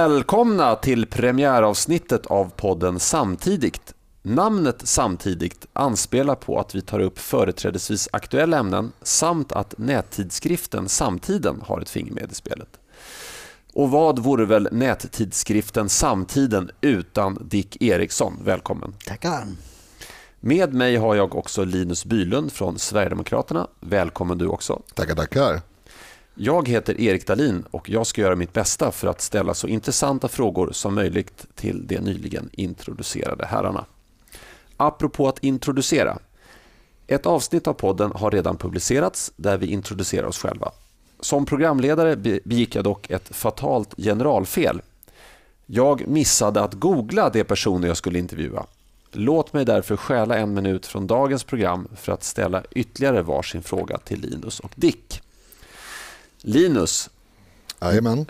Välkomna till premiäravsnittet av podden Samtidigt. Namnet Samtidigt anspelar på att vi tar upp företrädesvis aktuella ämnen samt att nättidskriften Samtiden har ett finger med i spelet. Och vad vore väl nättidskriften Samtiden utan Dick Eriksson? Välkommen. Tackar. Med mig har jag också Linus Bylund från Sverigedemokraterna. Välkommen du också. Tackar, tackar. Jag heter Erik Dalin och jag ska göra mitt bästa för att ställa så intressanta frågor som möjligt till de nyligen introducerade herrarna. Apropå att introducera. Ett avsnitt av podden har redan publicerats där vi introducerar oss själva. Som programledare begick jag dock ett fatalt generalfel. Jag missade att googla de personer jag skulle intervjua. Låt mig därför stjäla en minut från dagens program för att ställa ytterligare varsin fråga till Linus och Dick. Linus. Jajamän.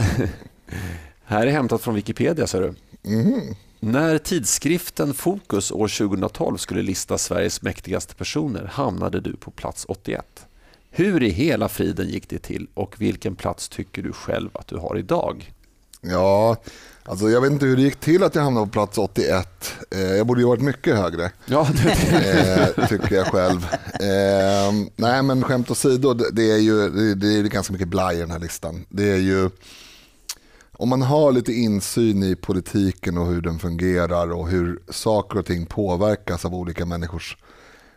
här är hämtat från Wikipedia, ser du. Mm. När tidskriften Fokus år 2012 skulle lista Sveriges mäktigaste personer hamnade du på plats 81. Hur i hela friden gick det till och vilken plats tycker du själv att du har idag? Ja, alltså jag vet inte hur det gick till att jag hamnade på plats 81. Eh, jag borde ju varit mycket högre. Ja, eh, tycker jag själv. Eh, nej men skämt åsido, det är ju det, det är ganska mycket blaj i den här listan. Det är ju om man har lite insyn i politiken och hur den fungerar och hur saker och ting påverkas av olika människors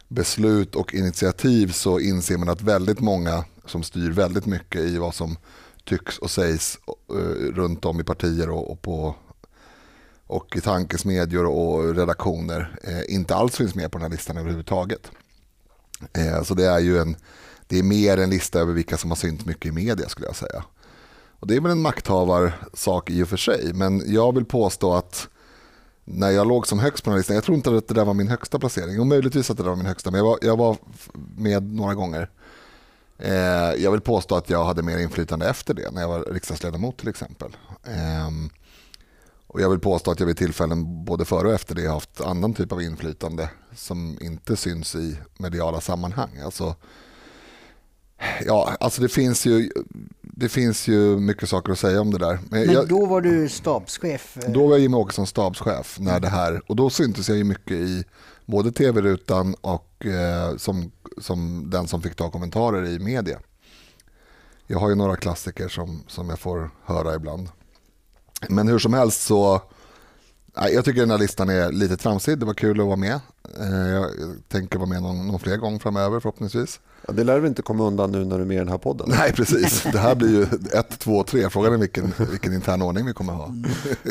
beslut och initiativ så inser man att väldigt många som styr väldigt mycket i vad som tycks och sägs uh, runt om i partier och, och, på, och i tankesmedjor och redaktioner eh, inte alls finns med på den här listan överhuvudtaget. Eh, så det är ju en, det är mer en lista över vilka som har synts mycket i media skulle jag säga. Och det är väl en makthavarsak i och för sig, men jag vill påstå att när jag låg som högst på den här listan, jag tror inte att det där var min högsta placering, och möjligtvis att det där var min högsta, men jag var, jag var med några gånger. Eh, jag vill påstå att jag hade mer inflytande efter det, när jag var riksdagsledamot till exempel. Eh, och jag vill påstå att jag vid tillfällen både före och efter det har haft annan typ av inflytande som inte syns i mediala sammanhang. Alltså, ja, alltså det finns ju det finns ju mycket saker att säga om det där. Men, Men då var du stabschef? Då var jag Jimmie Åkesson stabschef när det här, och då syntes jag ju mycket i både tv-rutan och eh, som, som den som fick ta kommentarer i media. Jag har ju några klassiker som, som jag får höra ibland. Men hur som helst så, jag tycker den här listan är lite tramsig. Det var kul att vara med. Eh, jag tänker vara med någon, någon fler gång framöver förhoppningsvis. Ja, det lär du inte komma undan nu när du är med i den här podden. Nej, precis. Det här blir ju ett, två, tre. Frågan är vilken, vilken intern ordning vi kommer ha.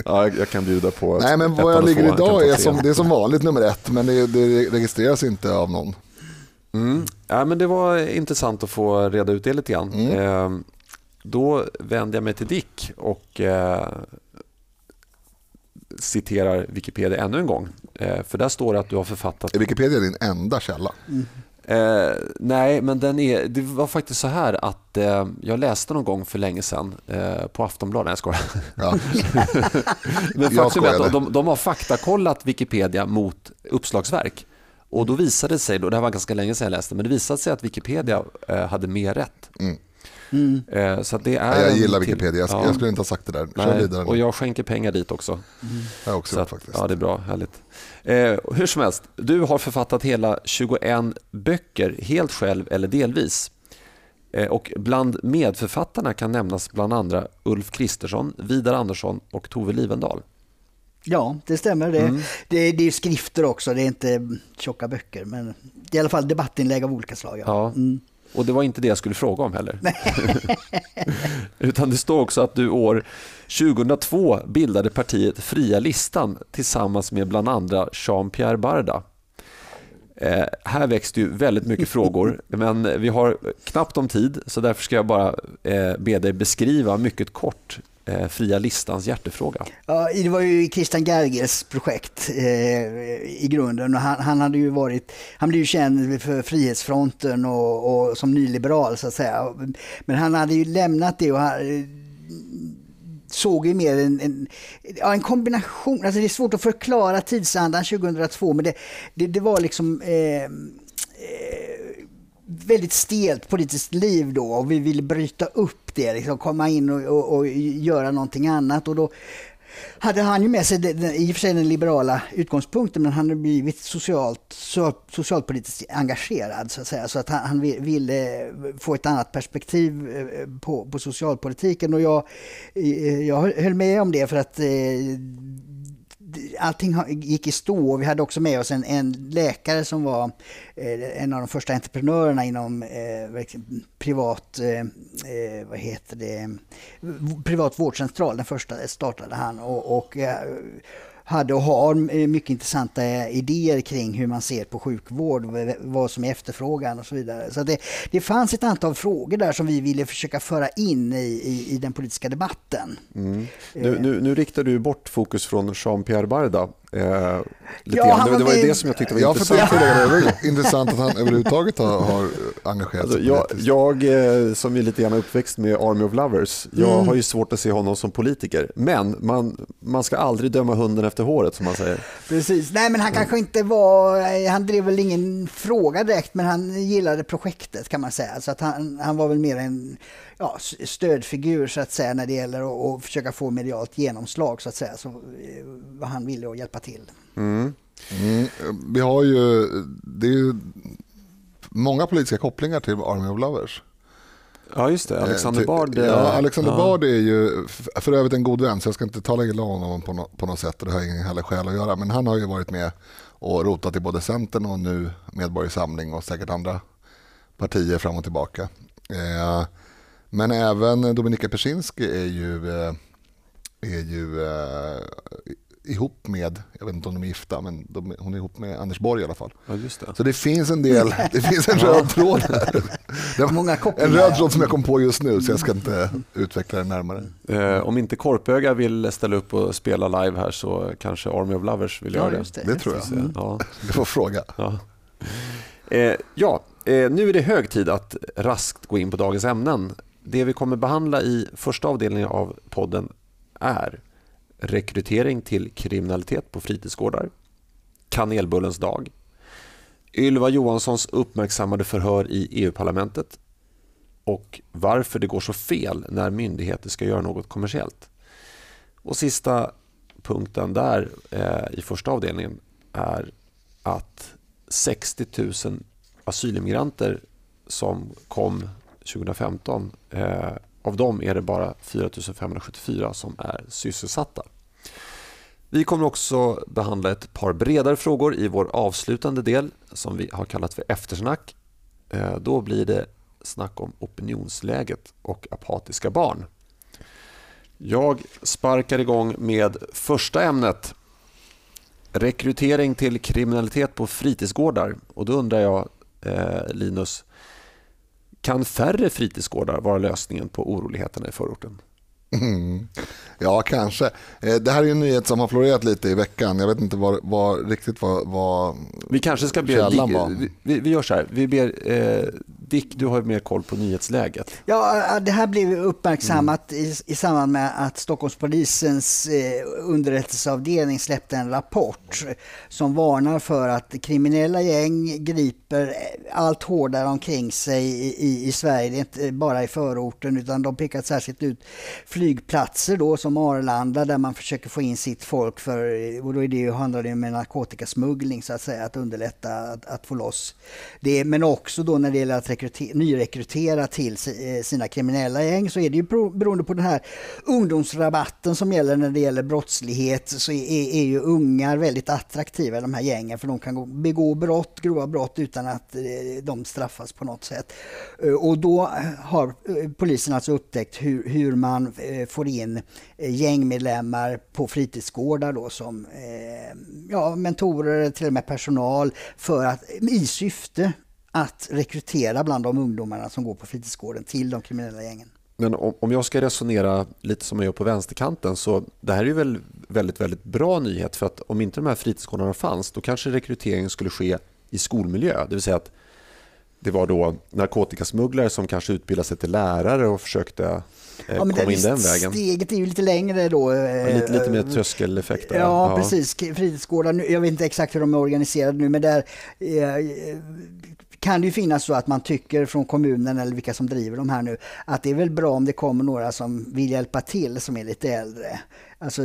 Ja, jag kan bjuda på Nej, men vad jag ligger idag är som, det är som vanligt nummer ett, men det, det registreras inte av någon. Mm. Ja, men det var intressant att få reda ut det lite grann. Mm. Eh, då vänder jag mig till Dick och eh, citerar Wikipedia ännu en gång. Eh, för där står det att du har författat... Är Wikipedia din enda källa? Mm. Eh, nej, men den är, det var faktiskt så här att eh, jag läste någon gång för länge sedan eh, på Aftonbladet. Nej, jag skojar. Ja. men faktum är att de, de har faktakollat Wikipedia mot uppslagsverk. Och då visade det sig, då, det här var ganska länge sedan jag läste, men det visade sig att Wikipedia eh, hade mer rätt. Mm. Mm. Så det är jag gillar Wikipedia, jag, ja. jag skulle inte ha sagt det där. Nej, och jag skänker pengar dit också. Mm. Jag också så faktiskt. Ja, det är bra, härligt. Eh, hur som helst, du har författat hela 21 böcker helt själv eller delvis. Eh, och bland medförfattarna kan nämnas bland andra Ulf Kristersson, Vidar Andersson och Tove Livendal. Ja, det stämmer. Det, mm. det, det är skrifter också, det är inte tjocka böcker. Men det är i alla fall debattinlägg av olika slag. Ja. ja. Mm. Och det var inte det jag skulle fråga om heller. Utan det står också att du år 2002 bildade partiet Fria Listan tillsammans med bland andra Jean-Pierre Barda. Eh, här det ju väldigt mycket frågor, men vi har knappt om tid så därför ska jag bara eh, be dig beskriva mycket kort eh, Fria listans hjärtefråga? Ja, det var ju Christian Gerges projekt eh, i grunden. Och han, han, hade ju varit, han blev ju känd för Frihetsfronten och, och, som nyliberal så att säga. Men han hade ju lämnat det och han, såg ju mer en, en, ja, en kombination, alltså det är svårt att förklara tidsandan 2002 men det, det, det var liksom eh, eh, väldigt stelt politiskt liv då och vi ville bryta upp det, liksom komma in och, och, och göra någonting annat. Och då hade han ju med sig den, i och för sig den liberala utgångspunkten men han hade blivit socialt, socialpolitiskt engagerad så att säga. Så att han, han ville få ett annat perspektiv eh, på, på socialpolitiken och jag, eh, jag höll med om det för att eh, allting gick i stå. och Vi hade också med oss en, en läkare som var eh, en av de första entreprenörerna inom eh, privat, eh, eh, vad heter det, privat vårdcentral. Den första startade han och, och eh, hade och har eh, mycket intressanta idéer kring hur man ser på sjukvård, vad som är efterfrågan och så vidare. Så det, det fanns ett antal frågor där som vi ville försöka föra in i, i, i den politiska debatten. Mm. Nu, nu, nu riktar du bort fokus från Jean-Pierre Barda Eh, ja, det, det, var det som jag tyckte var ja, intressant. För det är intressant att han överhuvudtaget har, har engagerat alltså, sig jag, jag, eh, som är lite grann uppväxt med Army of Lovers, jag mm. har ju svårt att se honom som politiker. Men man, man ska aldrig döma hunden efter håret som man säger. Precis, nej men han kanske inte var, han drev väl ingen fråga direkt men han gillade projektet kan man säga. Så att han, han var väl mer en ja, stödfigur så att säga när det gäller att, att försöka få medialt genomslag så att säga. Så eh, var han villig att hjälpa till. Mm. Mm. Vi har ju, det är ju många politiska kopplingar till Army of Lovers. Ja just det, Alexander eh, Bard. Ja, Alexander ja. Bard är ju för övrigt en god vän så jag ska inte tala illa om honom på, på något sätt och det har ingen heller skäl att göra. Men han har ju varit med och rotat i både Centern och nu Medborgarsamling och säkert andra partier fram och tillbaka. Eh, men även Dominika Persinski är ju, eh, är ju eh, ihop med, jag vet inte om de är gifta, men de, hon är ihop med Anders Borg i alla fall. Ja, det. Så det finns en del, det finns en röd tråd här. Många en röd tråd som jag kom på just nu, så jag ska inte utveckla det närmare. Eh, om inte Korpöga vill ställa upp och spela live här så kanske Army of Lovers vill ja, göra det. Det, det tror jag. Mm. Ja. Du får fråga. Ja. Eh, ja, eh, nu är det hög tid att raskt gå in på dagens ämnen. Det vi kommer behandla i första avdelningen av podden är rekrytering till kriminalitet på fritidsgårdar, kanelbullens dag, Ylva Johanssons uppmärksammade förhör i EU-parlamentet och varför det går så fel när myndigheter ska göra något kommersiellt. Och sista punkten där eh, i första avdelningen är att 60 000 asylimmigranter som kom 2015. Eh, av dem är det bara 4 574 som är sysselsatta. Vi kommer också behandla ett par bredare frågor i vår avslutande del som vi har kallat för eftersnack. Eh, då blir det snack om opinionsläget och apatiska barn. Jag sparkar igång med första ämnet. Rekrytering till kriminalitet på fritidsgårdar. Och då undrar jag, eh, Linus, kan färre fritidsgårdar vara lösningen på oroligheterna i förorten? Mm. Ja, kanske. Eh, det här är en nyhet som har florerat lite i veckan. Jag vet inte vad, vad riktigt vad, vad Vi kanske ska be Dick, vi, vi, gör så här. Vi ber eh, Dick, du har mer koll på nyhetsläget. Ja, det här blev uppmärksammat mm. i, i samband med att Stockholmspolisens eh, underrättelseavdelning släppte en rapport som varnar för att kriminella gäng griper allt hårdare omkring sig i, i, i Sverige. Det är inte bara i förorten utan de pekar särskilt ut flygplatser då som Arlanda där man försöker få in sitt folk för, och då är det, handlar det om narkotikasmuggling så att säga, att underlätta att, att få loss det. Men också då när det gäller att nyrekrytera till eh, sina kriminella gäng så är det ju beroende på den här ungdomsrabatten som gäller när det gäller brottslighet så är, är ju ungar väldigt attraktiva i de här gängen för de kan begå brott, grova brott utan att eh, de straffas på något sätt. Eh, och då har polisen alltså upptäckt hur, hur man Eh, får in eh, gängmedlemmar på fritidsgårdar då som eh, ja, mentorer, till och med personal för att i syfte att rekrytera bland de ungdomarna som går på fritidsgården till de kriminella gängen. Men om jag ska resonera lite som jag gör på vänsterkanten så det här är ju väl väldigt, väldigt bra nyhet för att om inte de här fritidsgårdarna fanns då kanske rekryteringen skulle ske i skolmiljö. Det vill säga att det var då narkotikasmugglare som kanske utbildade sig till lärare och försökte eh, ja, komma in den vägen. Steget är ju lite längre då. Lite, lite mer tröskeleffekt. Ja, ja, precis. Fritidsgårdar, jag vet inte exakt hur de är organiserade nu, men där eh, kan det ju finnas så att man tycker från kommunen eller vilka som driver de här nu att det är väl bra om det kommer några som vill hjälpa till som är lite äldre. Alltså,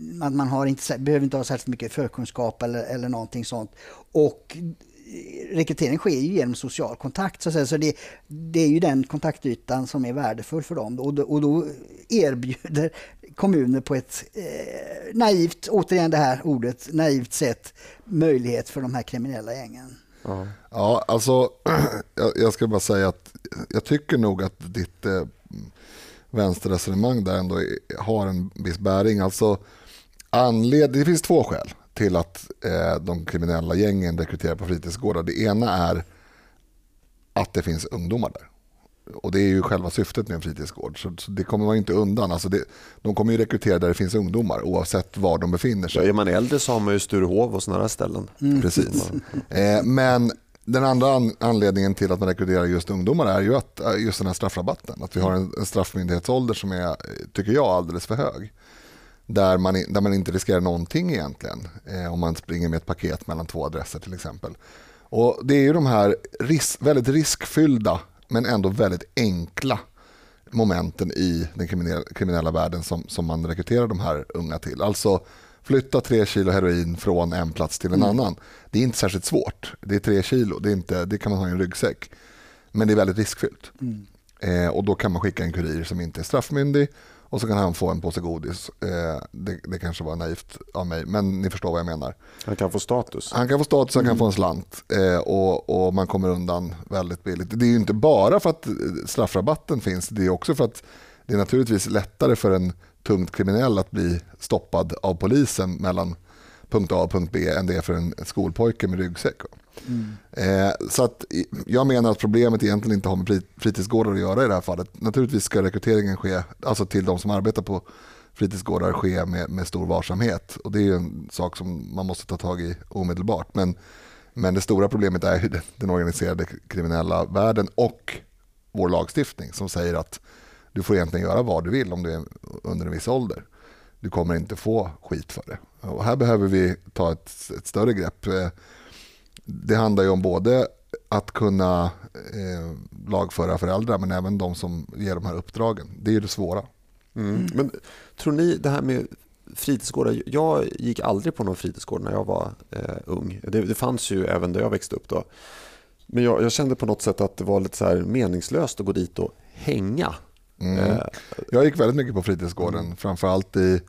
man, man har inte, behöver inte ha särskilt mycket förkunskap eller, eller någonting sånt. Och rekrytering sker ju genom social kontakt. Så, att säga. så det, det, är ju den kontaktytan som är värdefull för dem. Och då, och då erbjuder kommuner på ett eh, naivt, återigen det här ordet, naivt sätt möjlighet för de här kriminella gängen. Ja, ja alltså jag, ska bara säga att jag tycker nog att ditt eh, vänsterresonemang där ändå har en viss bäring. Alltså, anled det finns två skäl till att eh, de kriminella gängen rekryterar på fritidsgårdar. Det ena är att det finns ungdomar där. Och det är ju själva syftet med en fritidsgård. Så, så det kommer man inte undan. Alltså det, de kommer ju rekrytera där det finns ungdomar oavsett var de befinner sig. Ja, är man äldre så har man ju Sturehov och sådana ställen. Mm. Precis. Eh, men den andra an anledningen till att man rekryterar just ungdomar är ju att, eh, just den här straffrabatten. Att vi har en, en straffmyndighetsålder som är, tycker jag, alldeles för hög där man, där man inte riskerar någonting egentligen eh, om man springer med ett paket mellan två adresser till exempel. Och Det är ju de här ris väldigt riskfyllda men ändå väldigt enkla momenten i den kriminella, kriminella världen som, som man rekryterar de här unga till. Alltså flytta tre kilo heroin från en plats till en mm. annan. Det är inte särskilt svårt. Det är tre kilo, det, är inte, det kan man ha i en ryggsäck. Men det är väldigt riskfyllt. Mm. Eh, och då kan man skicka en kurir som inte är straffmyndig och så kan han få en påse godis. Eh, det, det, kanske var naivt av mig, men ni förstår vad jag menar. Han kan få status. Han kan få status, han kan få en slant eh, och, och, man kommer undan väldigt billigt. Det är ju inte bara för att straffrabatten finns, det är också för att det är naturligtvis lättare för en tungt kriminell att bli stoppad av polisen mellan punkt A och punkt B än det är för en skolpojke med ryggsäck. Mm. Eh, så att jag menar att problemet egentligen inte har med fritidsgårdar att göra i det här fallet. Naturligtvis ska rekryteringen ske, alltså till de som arbetar på fritidsgårdar ske med, med stor varsamhet. Och det är en sak som man måste ta tag i omedelbart. Men, men det stora problemet är den, den organiserade kriminella världen och vår lagstiftning som säger att du får egentligen göra vad du vill om du är under en viss ålder. Du kommer inte få skit för det. Och här behöver vi ta ett, ett större grepp. Eh, det handlar ju om både att kunna eh, lagföra föräldrar men även de som ger de här uppdragen. Det är ju det svåra. Mm. Men tror ni det här med fritidsgårdar, jag gick aldrig på någon fritidsgård när jag var eh, ung. Det, det, fanns ju även där jag växte upp då. Men jag, jag, kände på något sätt att det var lite så meningslöst att gå dit och hänga. Mm. Eh, jag gick väldigt mycket på fritidsgården, mm. framförallt i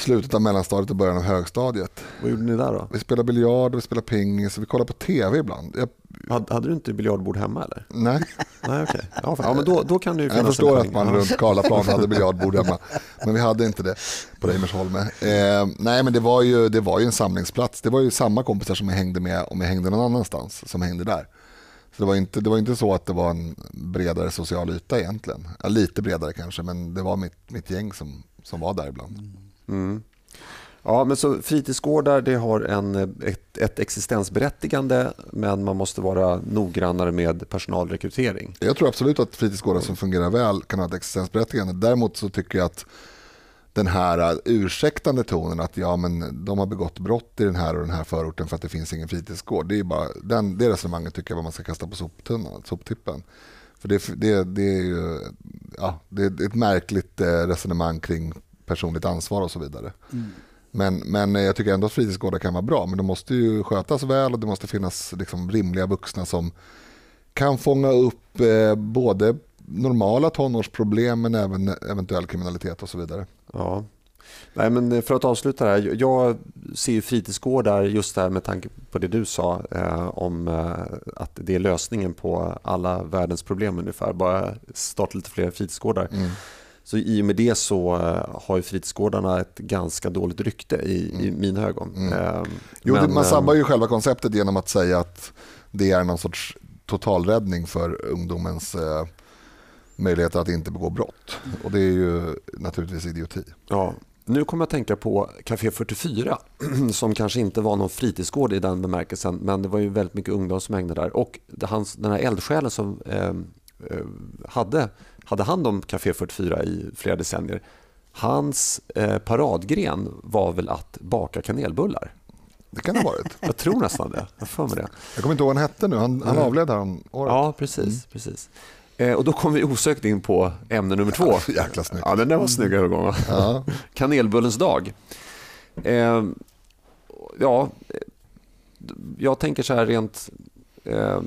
slutet av mellanstadiet och början av högstadiet. Vad gjorde ni där då? Vi spelade biljard, vi spelade pingis och vi kollade på tv ibland. Jag... Hade, hade, du inte biljardbord hemma eller? Nej. Nej okay. ja, ja, men då, då kan det ju Jag förstår att man runt Karlaplan hade biljardbord hemma. Men vi hade inte det på Reimersholme. Eh, nej men det var, ju, det var ju en samlingsplats. Det var ju samma kompisar som jag hängde med om jag hängde någon annanstans som hängde där. Så det var, inte, det var inte så att det var en bredare social yta egentligen. Ja, lite bredare kanske men det var mitt, mitt gäng som, som var där ibland. Mm. Ja, men så fritidsgårdar det har en, ett, ett, existensberättigande men man måste vara noggrannare med personalrekrytering. Jag tror absolut att fritidsgårdar som fungerar väl kan ha ett existensberättigande. Däremot så tycker jag att den här ursäktande tonen att ja, men de har begått brott i den här och den här förorten för att det finns ingen fritidsgård. Det, är bara, den, det resonemanget tycker jag vad man ska kasta på soptunnan, soptippen. För det, det, det är ju ja, det är ett märkligt eh, resonemang kring personligt ansvar och så vidare. Mm. Men, men jag tycker ändå att fritidsgårdar kan vara bra, men de måste ju skötas väl och det måste finnas liksom rimliga vuxna som kan fånga upp eh, både normala tonårsproblem men även eventuell kriminalitet och så vidare. Ja. Nej, men för att avsluta det här. Jag ser ju fritidsgårdar just där med tanke på det du sa eh, om eh, att det är lösningen på alla världens problem ungefär. Bara starta lite fler fritidsgårdar. Mm. Så i och med det så eh, har ju fritidsgårdarna ett ganska dåligt rykte i, mm. i mina ögon. Mm. Eh, jo, men, man sabbar ju själva konceptet genom att säga att det är någon sorts totalräddning för ungdomens eh, möjligheter att inte begå brott. Och det är ju naturligtvis idioti. Ja. Nu kommer jag att tänka på Café 44 som kanske inte var någon fritidsgård i den bemärkelsen men det var ju väldigt mycket ungdomar som hängde där. Och den här eldsjälen som eh, hade hade hand om Café 44 i flera decennier. Hans eh, paradgren var väl att baka kanelbullar. Det kan det ha varit. Jag tror nästan det. Jag för mig det. Jag kommer inte ihåg vad han hette nu. Han, han mm. avled här om året. Ja, precis. Mm. precis. Eh, och då kom vi osökt in på ämne nummer två. Jäkla snyggt. Ja, den där var snygg övergång. Ja. Kanelbullens dag. Eh, ja, jag tänker så här rent... Eh,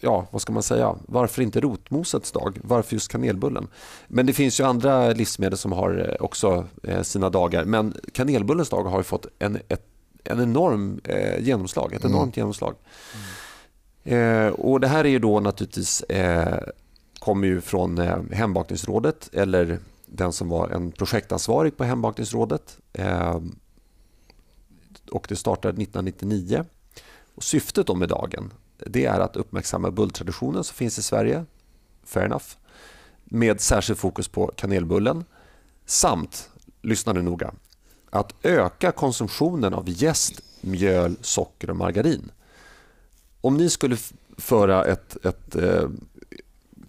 ja, vad ska man säga? Varför inte rotmosets dag? Varför just kanelbullen? Men det finns ju andra livsmedel som har eh, också eh, sina dagar. Men kanelbullens dag har ju fått en, ett, en enorm eh, genomslag. Ett Mm. enormt genomslag. Eh, och det här är ju då naturligtvis eh, kommer ju från eh, Hembakningsrådet eller den som var en projektansvarig på Hembakningsrådet. Eh, och det startade 1999. Och syftet då med dagen det är att uppmärksamma bulltraditionen som finns i Sverige, fair enough, med särskilt fokus på kanelbullen samt, lyssna nu noga, att öka konsumtionen av jäst, mjöl, socker och margarin. Om ni skulle föra ett, ett eh,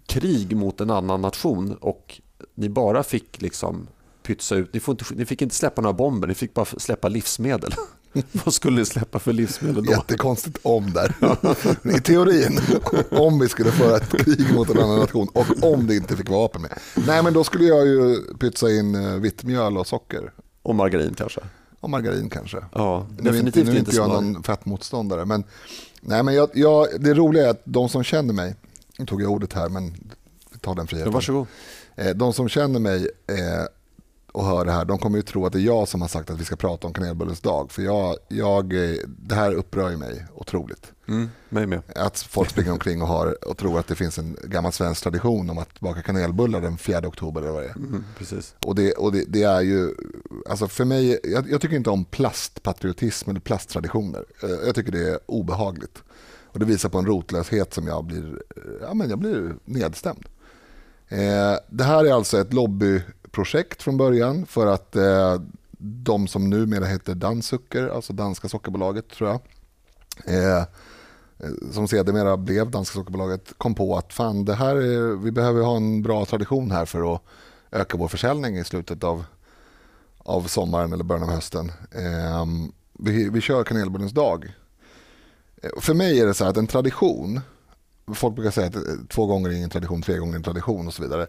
krig mot en annan nation och ni bara fick liksom pytsa ut, ni, får inte, ni fick inte släppa några bomber, ni fick bara släppa livsmedel. Vad skulle ni släppa för livsmedel då? Jättekonstigt om där. I teorin, om vi skulle föra ett krig mot en annan nation och om det inte fick vapen med. Nej men då skulle jag ju pytsa in eh, vitt mjöl och socker. Och margarin kanske? Och margarin kanske. Ja, Nu är inte, definitivt nu är inte inte jag smör. någon fettmotståndare. Men, nej, men jag, jag, det roliga är att de som känner mig, nu tog jag ordet här men ta den Ja, friheten. varsågod. Eh, De som känner mig eh, och hör det här, de kommer ju tro att det är jag som har sagt att vi ska prata om kanelbullens dag. För jag, jag, eh, det här upprör ju mig otroligt. Mm, mig med. Att folk springer omkring och, har, och tror att det finns en gammal svensk tradition om att baka kanelbullar den 4 oktober eller vad det är. Mm, precis. Och, det, och det, det är ju, alltså för mig, jag, jag tycker inte om plastpatriotism eller plasttraditioner. Eh, Jag tycker det är obehagligt. Och det visar på en rotlöshet som jag blir, ja, men jag blir nedstämd. Eh, det här är alltså ett projekt från början för att eh, de som numera heter Dansucker, alltså danska sockerbolaget tror jag, eh, som sedermera blev Danska sockerbolaget, kom på att fan, det här är, vi behöver ha en bra tradition här för att öka vår försäljning i slutet av, av sommaren eller början av hösten. Eh, vi, vi kör kanelbullens dag. Eh, för mig är det så här att en tradition, folk brukar säga att eh, två gånger är ingen tradition, tre gånger är en tradition och så vidare.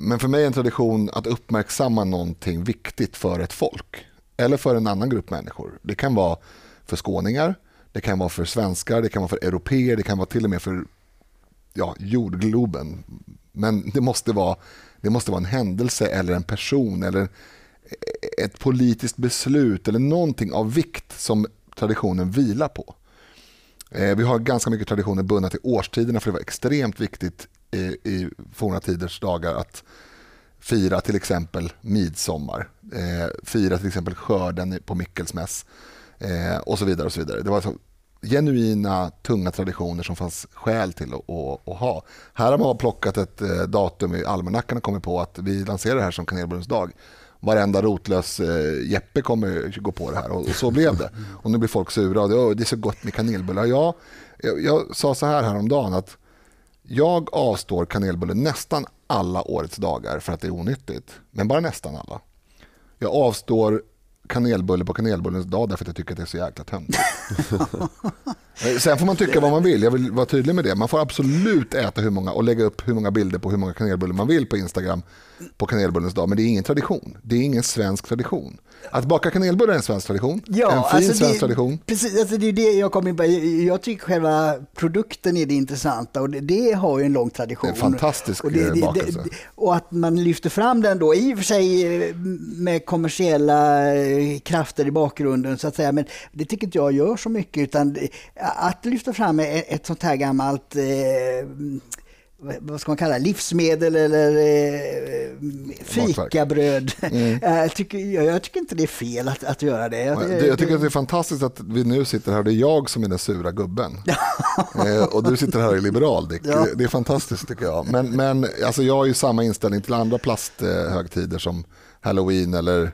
Men för mig är en tradition att uppmärksamma någonting viktigt för ett folk eller för en annan grupp människor. Det kan vara för skåningar, det kan vara för svenskar, det kan vara för europeer, det kan vara till och med för ja, jordgloben. Men det måste, vara, det måste vara en händelse eller en person eller ett politiskt beslut eller någonting av vikt som traditionen vilar på. Eh, vi har ganska mycket traditioner bundna till årstiderna för det var extremt viktigt i, i forna tiders dagar att fira till exempel midsommar, eh, fira till exempel skörden på Mikkelsmäss eh, och så vidare. och så vidare. Det var så genuina, tunga traditioner som fanns skäl till att, att, att ha. Här har man plockat ett eh, datum i almanackan och kommit på att vi lanserar det här som kanelbullens dag. Varenda rotlös eh, Jeppe kommer gå på det här och, och så blev det. Och nu blir folk sura och det, det är så gott med kanelbullar. Ja, jag, jag sa så här häromdagen att jag avstår kanelbulle nästan alla årets dagar för att det är onyttigt. Men bara nästan alla. Jag avstår kanelbulle på kanelbullens dag därför att jag tycker att det är så jäkla töntigt. Sen får man tycka vad man vill, jag vill vara tydlig med det. Man får absolut äta hur många och lägga upp hur många bilder på hur många kanelbullar man vill på Instagram på kanelbullens dag. Men det är ingen tradition. Det är ingen svensk tradition. Att baka kanelbullar är en svensk tradition. en fin alltså svensk det, tradition. Precis, alltså det är det jag kommer in på. Jag- tycker själva produkten är det intressanta och det, det har ju en lång tradition. Det är en fantastisk, och, eh, bakelse. och att man lyfter fram den då, i och för sig eh, med kommersiella eh, krafter i bakgrunden så att säga, men det tycker inte jag gör så mycket utan att lyfta fram ett, sånt här gammalt eh, vad- ska man kalla det, livsmedel eller eh, fikabröd. Mm. jag, tycker, jag, jag tycker inte det är fel att, att göra det. Jag, Det, jag tycker att det är fantastiskt att vi nu sitter här och det är jag som är den sura gubben. eh, och du sitter här och är liberal Dick. Ja. Det, det är fantastiskt tycker jag. Men, men alltså, jag har ju samma inställning till andra plasthögtider som Halloween eller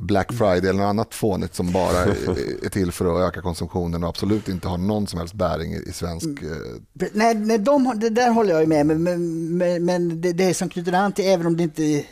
Black Friday eller något annat fånigt som bara är, till för att öka konsumtionen och absolut inte har någon som helst bäring i, svensk... Eh, Nej, nej de, det där håller jag med men, men, men, men det, det som knyter an till, även om det inte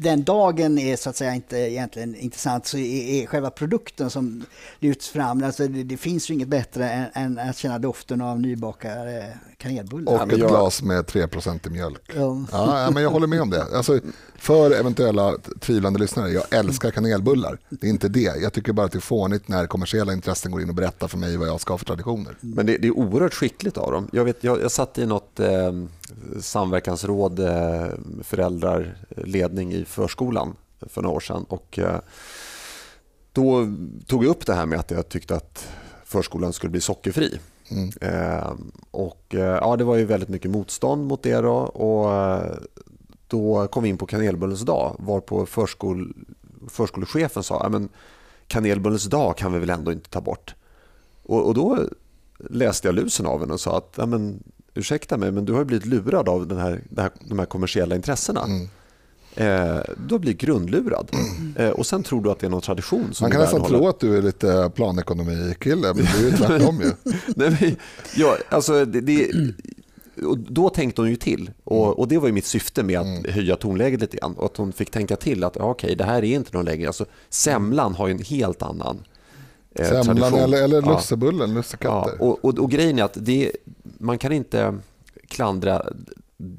den dagen är så att säga inte egentligen intressant så är, är själva produkten som lyfts fram. Alltså det, det finns ju inget bättre än, än, att känna doften av nybakade kanelbullar. Och ett jag... glas med 3% i mjölk. Ja. Ja, men jag håller med om det. Alltså, för eventuella tvivlande lyssnare, jag älskar kanelbullar. Det är inte det. Jag tycker bara att det är fånigt när kommersiella intressen går in och berättar för mig vad jag ska ha för traditioner. Men det, det är oerhört skickligt av dem. Jag, vet, jag, jag satt i något eh, samverkansråd, eh, föräldrar, ledning i förskolan för några år sedan. Och, eh, då tog jag upp det här med att jag tyckte att förskolan skulle bli sockerfri. Mm. Eh, och, ja, det var ju väldigt mycket motstånd mot det. Då, och, då kom vi in på kanelbullens dag varpå förskol, förskolechefen sa att kanelbullens dag kan vi väl ändå inte ta bort. Och, och då läste jag lusen av henne och sa att men, ursäkta mig men du har blivit lurad av den här, här, de här kommersiella intressena. Mm. Eh, du har blivit grundlurad. Mm. Eh, och sen tror du att det är någon tradition som Man kan nästan tro att du är lite planekonomi-kille, men det är ju tvärtom ju. Nej, men, ja, alltså, det, det, och då tänkte hon ju till. Och, och, Det var mitt syfte med att mm. höja tonläget lite grann. Och att hon fick tänka till att ja, okej, det här är inte någon längre. Alltså, semlan har ju en helt annan eh, Semlan tradition. eller, eller lussebullen, ja. lussekatter. Ja, och, och, och, grejen är att det, man kan inte klandra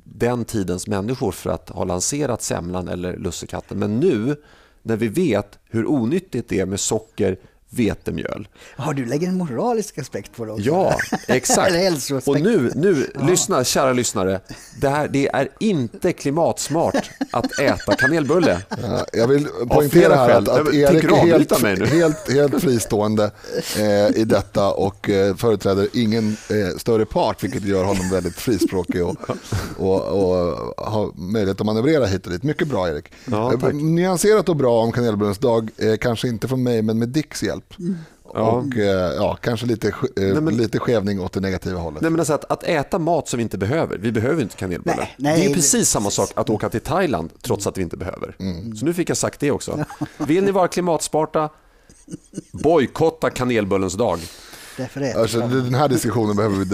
den tidens människor för att ha lanserat semlan eller lussekatten. Men nu när vi vet hur onyttigt det är med socker, vetemjöl. Ja, du lägger en moralisk aspekt på det också. Ja, exakt. och nu, nu ja. lyssna, kära lyssnare. Det, här, det är inte klimatsmart att äta kanelbulle. Ja, jag vill poängtera här att, att Erik är helt, helt, helt fristående eh, i detta och eh, företräder ingen eh, större part, vilket gör honom väldigt frispråkig och, och, och har möjlighet att manövrera hit och dit. Mycket bra, Erik. Ja, eh, Nyanserat och bra om kanelbullens dag, eh, kanske inte från mig, men med Dicks hjälp hjälp. Mm. Och ja. ja, kanske lite, eh, nej, men, lite skevning åt det negativa hållet. Nej, men alltså att, att äta mat som vi inte behöver, vi behöver inte kanelbullar. Nej, nej, det är precis samma sak att åka till Thailand trots att vi inte behöver. Mm. Så nu fick jag sagt det också. Vill ni vara klimatsmarta, bojkotta kanelbullens dag. Alltså, den här diskussionen behöver vi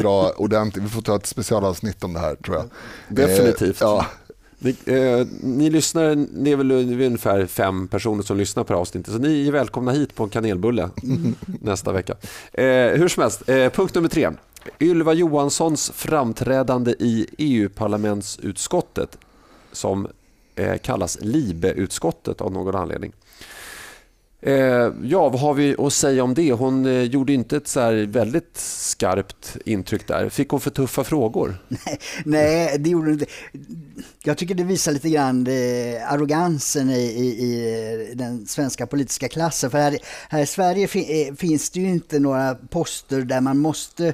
dra ordentligt. Vi får ta ett specialavsnitt om det här tror jag. Definitivt. Eh, ja, ni, eh, ni lyssnar, ni är väl ungefär fem personer som lyssnar på det här avsnittet, så ni är välkomna hit på en kanelbulle nästa vecka. Eh, hur som helst, eh, punkt nummer tre. Ylva Johanssons framträdande i EU-parlamentsutskottet som eh, kallas LIBE-utskottet av någon anledning. Eh, ja, vad har vi att säga om det? Hon eh, gjorde inte ett så väldigt skarpt intryck där. Fick hon för tuffa frågor? Nej, nej det gjorde hon inte. Jag tycker det visar lite grann eh, arrogansen i, i, i, eh, den svenska politiska klassen. För här, här i Sverige fin, eh, finns det ju inte några poster där man måste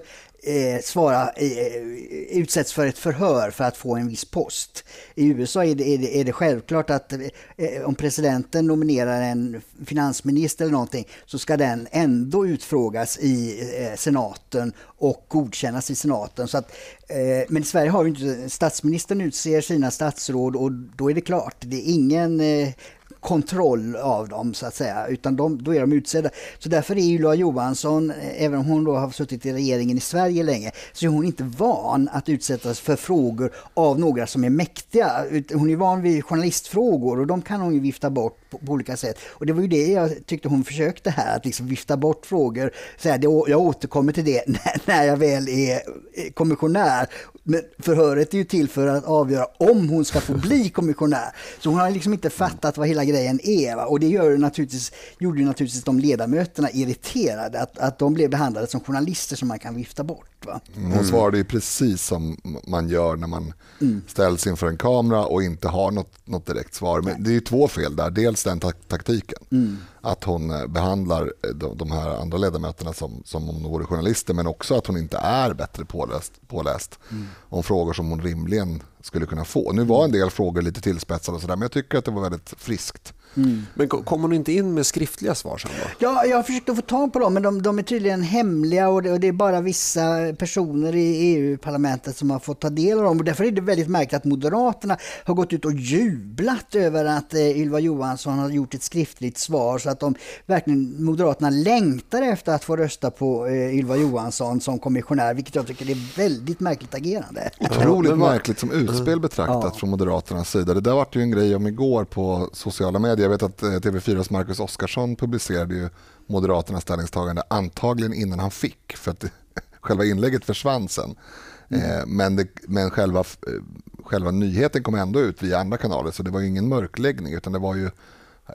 eh, svara, eh, utsätts för ett förhör för att få en viss post. I USA är det, är det, är det självklart att eh, om presidenten nominerar en finansminister eller någonting så ska den ändå utfrågas i eh, senaten och godkännas i senaten. Så att, eh, men i Sverige har vi inte statsministern utser sina statsråd och då är det klart, det är ingen eh, kontroll av dem så att säga, utan de, då är de utsedda. Så därför är Ylva Johansson, även om hon då har suttit i regeringen i Sverige länge, så är hon inte van att utsättas för frågor av några som är mäktiga. Hon är van vid journalistfrågor och de kan hon ju vifta bort på, på olika sätt. Och det var ju det jag tyckte hon försökte här, att liksom vifta bort frågor. Så här, jag återkommer till det när, när jag väl är kommissionär. Men förhöret är ju till för att avgöra om hon ska få bli kommissionär. Så hon har liksom inte fattat vad hela grejen är. Va? Och det gör naturligtvis, gjorde naturligtvis de ledamöterna irriterade. Att, att de blev behandlade som journalister som man kan vifta bort. Va? Mm. Hon svarade ju precis som man gör när man mm. ställs inför en kamera och inte har något, något direkt svar. Men det är ju två fel där. Dels den taktiken. Mm. Att hon eh, behandlar eh, de, de, här andra ledamöterna som, som om de vore journalister. Men också att hon inte är bättre påläst, påläst mm. om frågor som hon rimligen skulle kunna få. Nu var en del frågor lite tillspetsade och sådär, men jag tycker att det var väldigt friskt Mm. Men kommer hon inte in med skriftliga svar sen då? Ja, jag har försökt att få tag på dem, men de, de är tydligen hemliga och det, och det, är bara vissa personer i EU-parlamentet som har fått ta del av dem. Och därför är det väldigt märkligt att Moderaterna har gått ut och jublat över att eh, Ylva Johansson har gjort ett skriftligt svar så att de verkligen, Moderaterna längtar efter att få rösta på eh, Ylva Johansson som kommissionär, vilket jag tycker är väldigt märkligt agerande. Otroligt märkligt som utspel betraktat ja. från Moderaternas sida. Det där var ju en grej om igår på sociala medier. Jag vet att eh, TV4s Marcus Oskarsson publicerade ju Moderaternas ställningstagande antagligen innan han fick för att själva inlägget försvann sen. Mm. Eh, men, det, men själva, eh, själva nyheten kom ändå ut via andra kanaler så det var ingen mörkläggning utan det var ju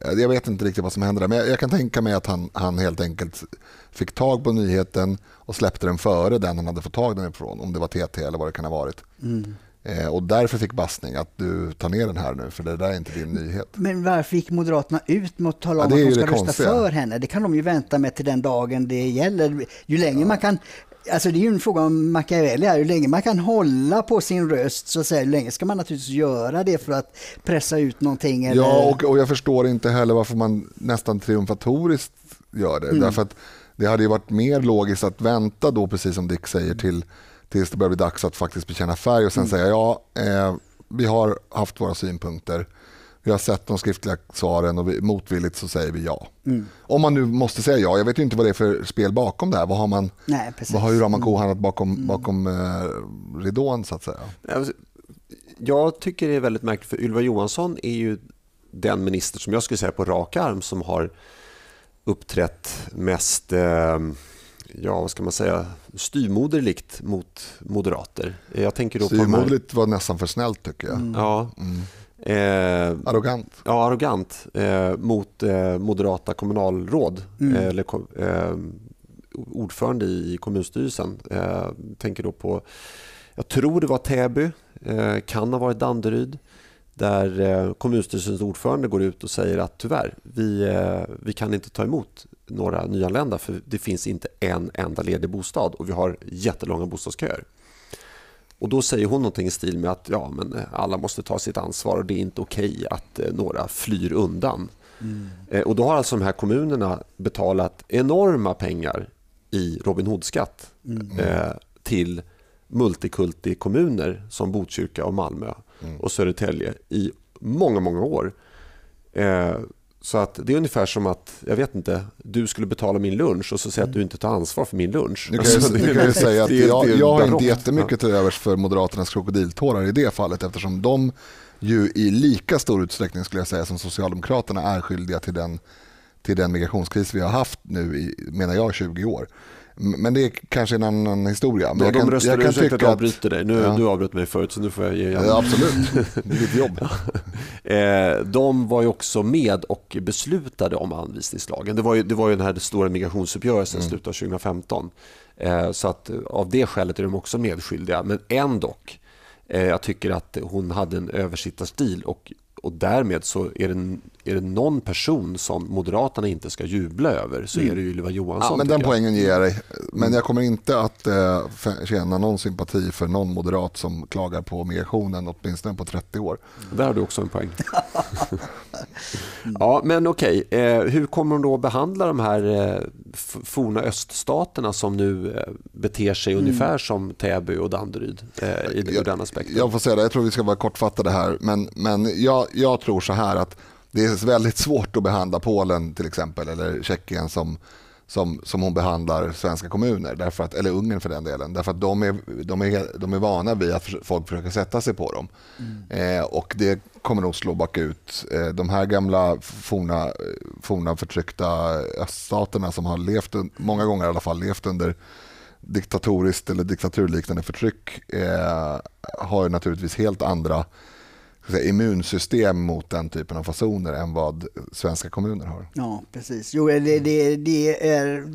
jag vet inte riktigt vad som hände där, men jag, jag, kan tänka mig att han, han helt enkelt fick tag på nyheten och släppte den före den han hade fått tag den ifrån, om det var TT eller vad det kan ha varit. Mm. Eh, och därför fick Bassning att du tar ner den här nu, för det där är inte din nyhet. Men varför gick Moderaterna ut med att tala om ja, att de ska rösta konstiga. för henne? Det kan de ju vänta med till den dagen det gäller. Ju längre ja. man kan Alltså det är ju en fråga om Machiavelli här. Hur länge man kan hålla på sin röst, så att säga, hur länge ska man naturligtvis göra det för att pressa ut någonting? Eller? Ja, och, och jag förstår inte heller varför man nästan triumfatoriskt gör det. Mm. Därför att det hade ju varit mer logiskt att vänta då, precis som Dick säger, till tills det börjar bli dags att faktiskt bekänna färg och sen mm. säga ja, eh, vi har haft våra synpunkter. Vi har sett de skriftliga svaren och vi, motvilligt så säger vi ja. Mm. Om man nu måste säga ja, jag vet ju inte vad det är för spel bakom det här. Vad har man, Nej, vad har, hur har man kohandlat bakom, mm. bakom eh, ridån så att säga? Jag tycker det är väldigt märkligt för Ylva Johansson är ju den minister som jag skulle säga på rak arm som har uppträtt mest eh, ja, vad ska man säga, styrmoderligt mot moderater. Jag tänker då Styrmoderligt på var nästan för snällt tycker jag. Mm. Ja. Mm. Eh, arrogant. Ja, arrogant eh, mot eh, moderata kommunalråd mm. Eh, eller eh, ordförande i kommunstyrelsen. Eh, tänker då på, jag tror det var Täby, kan ha varit Danderyd där kommunstyrelsens ordförande går ut och säger att tyvärr, vi, vi kan inte ta emot några nyanlända för det finns inte en enda ledig bostad och vi har jättelånga bostadsköer. Och Då säger hon någonting i stil med att ja, men eh, alla måste ta sitt ansvar och det är inte okej att eh, några flyr undan. Mm. Eh, och Då har alltså de här kommunerna betalat enorma pengar i Robin Hood-skatt mm. eh, till multikulti-kommuner som Botkyrka och Malmö mm. och Södertälje i många, många år. Eh, så att det är ungefär som att, jag vet inte, du skulle betala min lunch och så säger att du inte tar ansvar för min lunch. Nu kan jag, alltså, nu kan jag säga att jag, jag har inte jättemycket till övers för Moderaternas krokodiltårar i det fallet eftersom de ju i lika stor utsträckning skulle jag säga som Socialdemokraterna är skyldiga till den, till den migrationskris vi har haft nu i, menar jag, 20 år. Men det är kanske en annan historia. Men ja, de röstade, jag kan ursäkta att jag avbryter dig. Nu, ja. Du avbröt mig förut så nu får jag ge igen. Ja, absolut, det är ditt jobb. Eh, de var ju också med och beslutade om anvisningslagen. Det var ju, det var ju den här stora migrationsuppgörelsen i mm. slutet av 2015. Eh, så att av det skälet är de också medskyldiga. Men ändå, eh, jag tycker att hon hade en översittarstil och och därmed så är det, är det någon person som Moderaterna inte ska jubla över så mm. är det ju Ylva Johansson. Ja, men den poängen ger jag dig. Men mm. jag kommer inte att eh, känna någon sympati för någon moderat som klagar på migrationen åtminstone på 30 år. Där har du också en poäng. ja, men okej. Okay. Eh, hur kommer de då behandla de här eh, forna öststaterna som nu eh, beter sig mm. ungefär som Täby och Danderyd i, ur den aspekten? Jag får säga det, jag tror vi ska vara kortfattade här. Men, men jag, jag tror så här att det är väldigt svårt att behandla Polen till exempel eller Tjeckien som, som, som hon behandlar svenska kommuner, därför att, eller Ungern för den delen. Därför att de är, de är, de är vana vid att folk försöker sätta sig på dem. Mm. Eh, och det kommer nog slå bakut. Eh, de här gamla forna, forna förtryckta öststaterna som har levt, många gånger i alla fall, levt under diktatoriskt eller diktaturliknande förtryck eh, har naturligtvis helt andra säga, immunsystem mot den typen av fasoner än vad svenska kommuner har. Ja, precis. Jo, det, det, det är,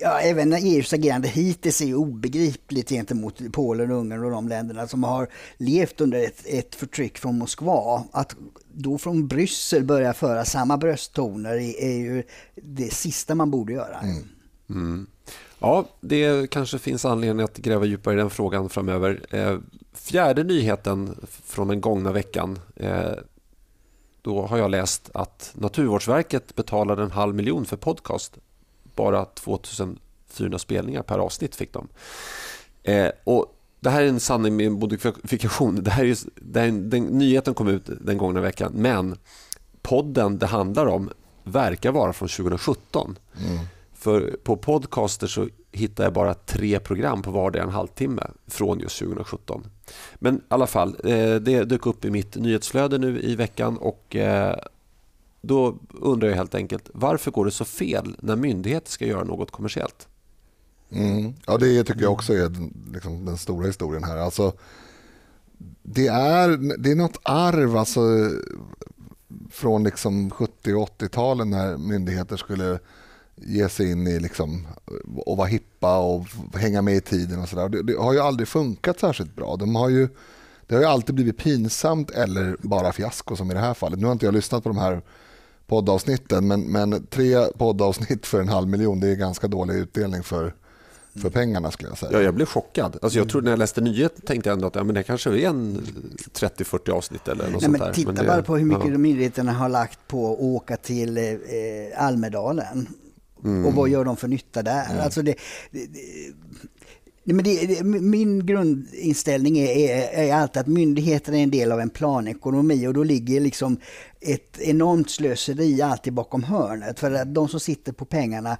ja, även EUs agerande hittills är obegripligt gentemot Polen, Ungern och de länderna som har levt under ett, ett förtryck från Moskva. Att då från Bryssel börja föra samma brösttoner är, är ju det sista man borde göra. Mm. Mm. Ja, det kanske finns anledning att gräva djupare i den frågan framöver. Eh, fjärde nyheten från den gångna veckan. Eh, då har jag läst att Naturvårdsverket betalade en halv miljon för podcast. Bara 2400 spelningar per avsnitt fick de. Eh, och det här är en sanning med modifikation. Det här är, det här, den, nyheten kom ut den gångna veckan, men podden det handlar om verkar vara från 2017. Mm. För på podcaster så hittar jag bara tre program på vardera en halvtimme från just 2017. Men i alla fall, eh, det dök upp i mitt nyhetsflöde nu i veckan och eh, då undrar jag helt enkelt varför går det så fel när myndigheter ska göra något kommersiellt? Mm. Ja, det tycker jag också är liksom, den stora historien här. Alltså, det, är, det är något arv alltså, från liksom 70 och 80-talen när myndigheter skulle ge sig in i liksom, och vara hippa och hänga med i tiden och sådär. Det, det, har ju aldrig funkat särskilt bra. De har ju, det har ju alltid blivit pinsamt eller bara fiasko som i det här fallet. Nu har inte jag lyssnat på de här poddavsnitten men, men tre poddavsnitt för en halv miljon det är ganska dålig utdelning för, för pengarna skulle jag säga. Ja, jag blev chockad. Alltså, jag trodde när jag läste nyheten tänkte jag ändå att ja, men det kanske är en 30-40 avsnitt eller något Nej, sånt men där. Titta men det, bara på hur mycket ja. myndigheterna har lagt på att åka till eh, Almedalen. Mm. Och vad gör de för nytta där? Mm. Alltså det, det, det, men det, min grundinställning är, är, är alltid att myndigheter är en del av en planekonomi och då ligger liksom ett enormt slöseri alltid bakom hörnet. För att de som sitter på pengarna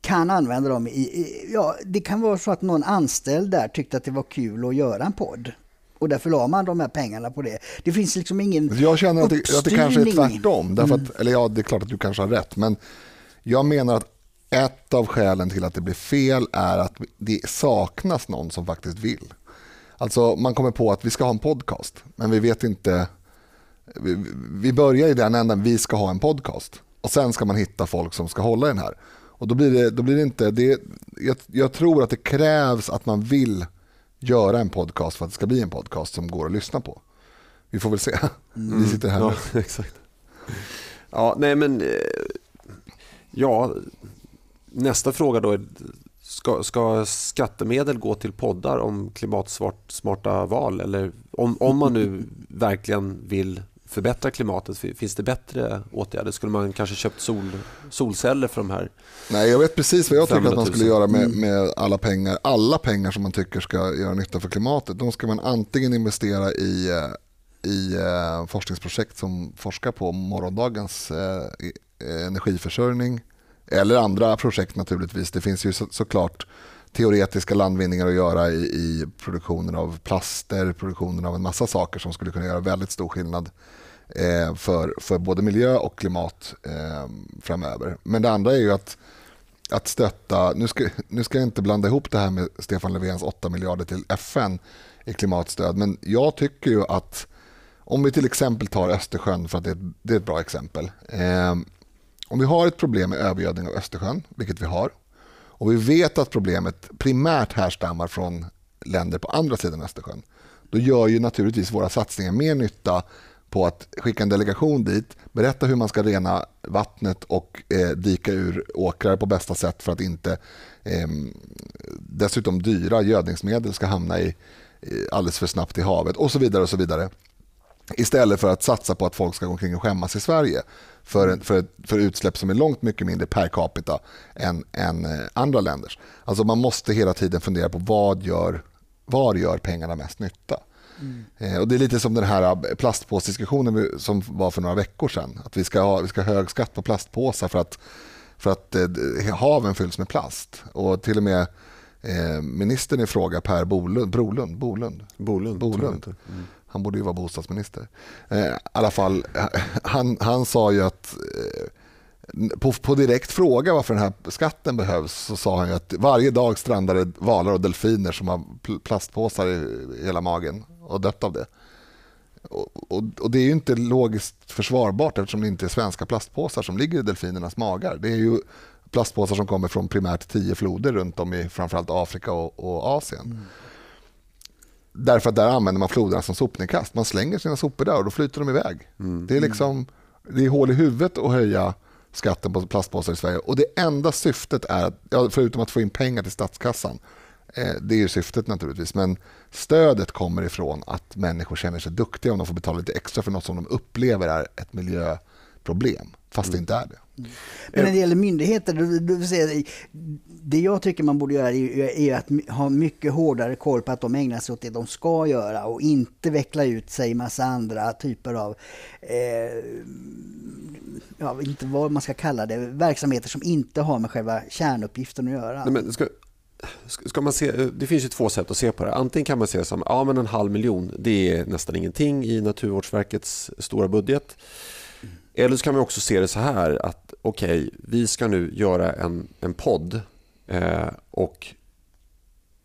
kan använda dem i, ja det kan vara så att någon anställd där tyckte att det var kul att göra en podd. Och därför la man de här pengarna på det. Det finns liksom ingen Jag känner att det, att det kanske är tvärtom. Därför att, mm. Eller ja, det är klart att du kanske har rätt. Men jag menar att ett av skälen till att det blir fel är att det saknas någon som faktiskt vill. Alltså man kommer på att vi ska ha en podcast, men vi vet inte. Vi, vi börjar i den änden, vi ska ha en podcast. Och sen ska man hitta folk som ska hålla den här. Och då blir det, då blir det inte, det, jag, jag tror att det krävs att man vill göra en podcast för att det ska bli en podcast som går att lyssna på. Vi får väl se. Mm. Vi sitter här ja, exakt. Ja, nej men eh, Ja, nästa fråga då är Ska, ska, skattemedel gå till poddar om klimatsmarta val? Eller om, om man nu verkligen vill förbättra klimatet, finns det bättre åtgärder? Skulle man kanske köpt sol, solceller för de här Nej, jag vet precis vad jag tycker att man skulle göra med, med alla pengar. Alla pengar som man tycker ska göra nytta för klimatet, de ska man antingen investera i, eh, i eh, forskningsprojekt som forskar på morgondagens eh, Eh, energiförsörjning eller andra projekt naturligtvis. Det finns ju så, såklart teoretiska landvinningar att göra i, i produktionen av plaster, produktionen av en massa saker som skulle kunna göra väldigt stor skillnad eh, för, för både miljö och klimat eh, framöver. Men det andra är ju att, att stötta, nu ska, nu ska jag inte blanda ihop det här med Stefan Löfvens 8 miljarder till FN i klimatstöd, men jag tycker ju att om vi till exempel tar Östersjön, för att det är, det är ett bra exempel. Eh, om vi har ett problem med övergödning av Östersjön, vilket vi har, och vi vet att problemet primärt härstammar från länder på andra sidan Östersjön, då gör ju naturligtvis våra satsningar mer nytta på att skicka en delegation dit, berätta hur man ska rena vattnet och eh, dika ur åkrar på bästa sätt för att inte eh, dessutom dyra gödningsmedel ska hamna i, alldeles för snabbt i havet och så vidare. och så vidare. Istället för att satsa på att folk ska gå omkring och skämmas i Sverige för, för, för utsläpp som är långt mycket mindre per capita än, än eh, andra länders. Alltså man måste hela tiden fundera på vad gör, var gör pengarna mest nytta? Mm. Eh, och Det är lite som den här eh, plastpåsdiskussionen som var för några veckor sedan. Att vi ska ha, vi ska ha hög skatt på plastpåsar för att, för att eh, haven fylls med plast. Och till och med eh, ministern i fråga, Per Bolund, Brolund, Bolund, Bolund, Bolund. Mm. Han borde ju vara bostadsminister. Eh, I alla fall, han, han sa ju att eh, på, på, direkt fråga varför den här skatten behövs så sa han att varje dag strandar det valar och delfiner som har plastpåsar i hela magen och dött av det. Och, och, och, Det är ju inte logiskt försvarbart eftersom det inte är svenska plastpåsar som ligger i delfinernas magar. Det är ju plastpåsar som kommer från primärt tio floder runt om i framförallt Afrika och, och Asien. Mm. Därför att där använder man floderna som sopnedkast. Man slänger sina sopor där och då flyter de iväg. Mm. Det, är liksom, det är hål i huvudet att höja skatten på plastpåsar i Sverige. Och Det enda syftet är, förutom att få in pengar till statskassan, Eh, det är ju syftet naturligtvis. Men stödet kommer ifrån att människor känner sig duktiga om de får betala lite extra för något som de upplever är ett miljöproblem, fast det inte är det. Men när det gäller myndigheter, det jag tycker man borde göra är, är att ha mycket hårdare koll på att de ägnar sig åt det de ska göra och inte veckla ut sig i massa andra typer av, eh, jag vet inte vad man ska kalla det, verksamheter som inte har med själva kärnuppgiften att göra. Nej, men ska, ska man se, det finns ju två sätt att se på det. Antingen kan man se det som ja, men en halv miljon, det är nästan ingenting i Naturvårdsverkets stora budget. Eller så kan man också se det så här att okej, okay, vi ska nu göra en, en podd eh, och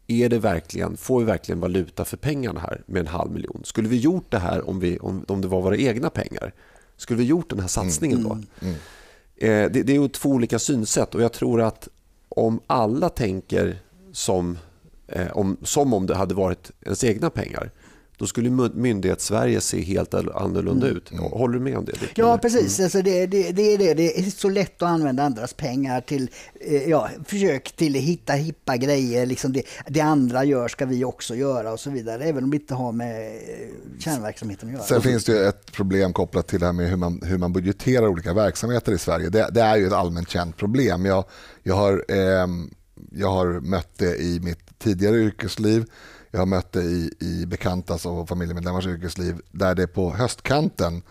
är det verkligen, får vi verkligen valuta för pengarna här med en halv miljon? Skulle vi gjort det här om, vi, om, om det var våra egna pengar? Skulle vi gjort den här satsningen då? Mm, mm. Eh, det, det, är två olika synsätt och jag tror att om alla tänker som, eh, om, som om det hade varit ens egna pengar då skulle myndighets-Sverige se helt annorlunda mm. ut. Håller du med om det? ja, precis. Mm. Alltså det, det, det, är det. det är så lätt att använda andras pengar till eh, ja, försök till att hitta hippa grejer. Liksom det, det andra gör ska vi också göra och så vidare. Även om det inte har med eh, kärnverksamheten att göra. Sen finns det ett problem kopplat till det här med hur man, hur man budgeterar olika verksamheter i Sverige. Det, det är ju ett allmänt känt problem. Jag, jag, har, eh, jag har mött det i mitt tidigare yrkesliv jag har mött det i, i bekantas och familjemedlemmars yrkesliv där det på höstkanten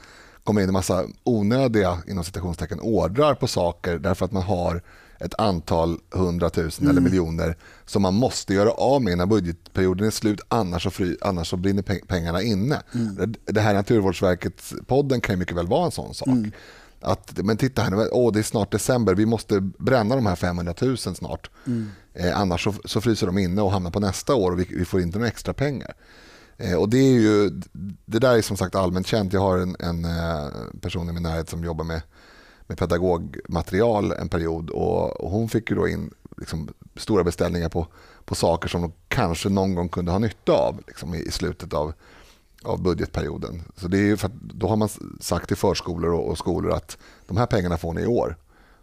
kommer in en massa onödiga inom citationstecken ordrar på saker därför att man har ett antal hundratusen mm. eller miljoner som man måste göra av med innan budgetperioden är slut annars så, fri, annars så brinner pengarna inne. Mm. Det här Naturvårdsverket-podden kan mycket väl vara en sån sak. Mm. Att, men titta här, åh, det är snart december, vi måste bränna de här 500 000 snart. Mm. Eh, annars så, så, fryser de inne och hamnar på nästa år och vi, vi får inte några extra pengar. Eh, och det, är ju, det där är som sagt allmänt känt. Jag har en, en eh, person i min närhet som jobbar med, med pedagogmaterial en period och, och hon fick ju då in liksom, stora beställningar på, på saker som de kanske någon gång kunde ha nytta av liksom, i, i slutet av av budgetperioden. Så det är för då har man sagt till förskolor och, och, skolor att de här pengarna får ni i år.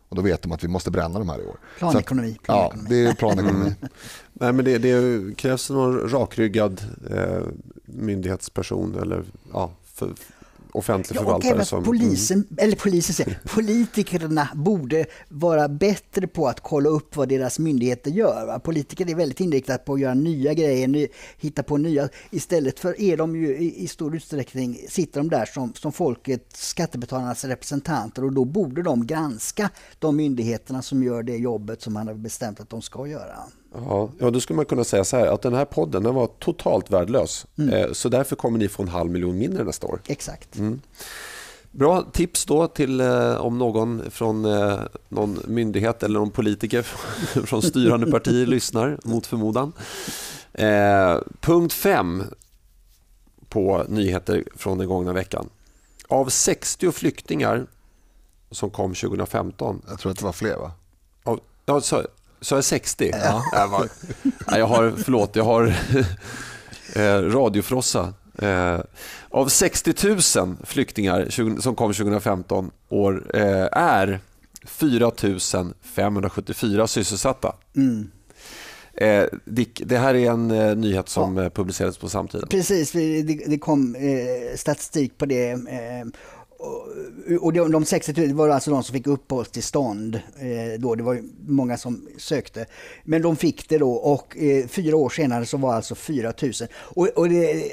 Och då vet de att vi måste bränna de här i år. Planekonomi. Att, planekonomi. Ja, det är planekonomi. Mm. Nej, men det, det krävs någon rakryggad eh, myndighetsperson eller ja, för, offentlig förvaltare. Ja, och som, polisen, mm. eller polisen säger, politikerna borde vara bättre på att kolla upp vad deras myndigheter gör. Va? Politiker är väldigt inriktade på att göra nya grejer, ny, hitta på nya. Istället för är de ju i, i, stor utsträckning, sitter de där som, som folket, skattebetalarnas representanter och då borde de granska de myndigheterna som gör det jobbet som man har bestämt att de ska göra. Ja, ja, då skulle man kunna säga så här att den här podden den var totalt värdelös. Mm. Eh, så därför kommer ni få en halv miljon mindre nästa år. Exakt. Mm. Bra tips då till eh, om någon från eh, någon myndighet eller någon politiker från styrande partier lyssnar mot förmodan. Eh, punkt 5 på nyheter från den gångna veckan. Av 60 flyktingar som kom 2015. Jag tror att det var fler va? Av, ja, så, Sa jag 60? Ja. Jag, var, jag har, förlåt, jag har eh, radiofrossa. Eh, av 60 000 flyktingar som kom 2015 år, eh, är 4 574 sysselsatta. Mm. Eh, Dick, det här är en eh, nyhet som ja. Publicerades på samtiden. Precis, det, det kom eh, statistik på det. Och de, de 60 000 var alltså de som fick uppehållstillstånd. Eh, då. Det var många som sökte. Men de fick det då och eh, fyra år senare så var alltså 4 000. Och, och det,